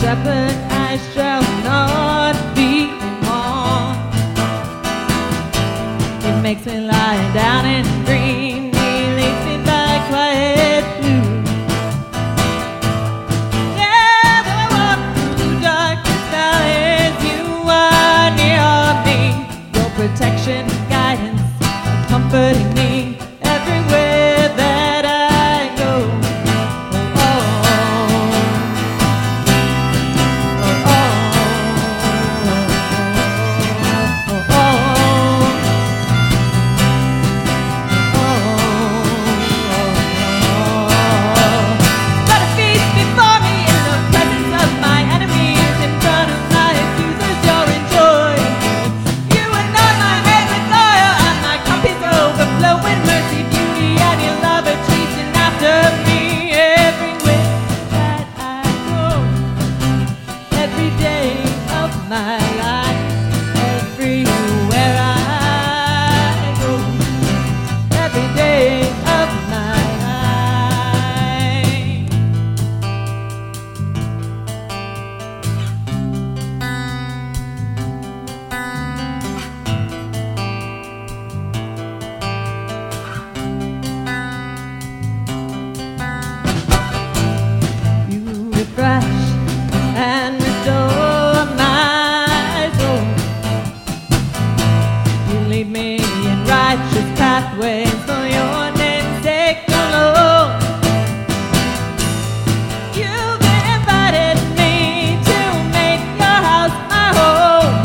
shepherd, I shall not night. pathways for your name's sake, Lord. You've invited me to make your house my home.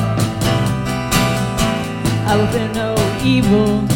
I will fear no evil.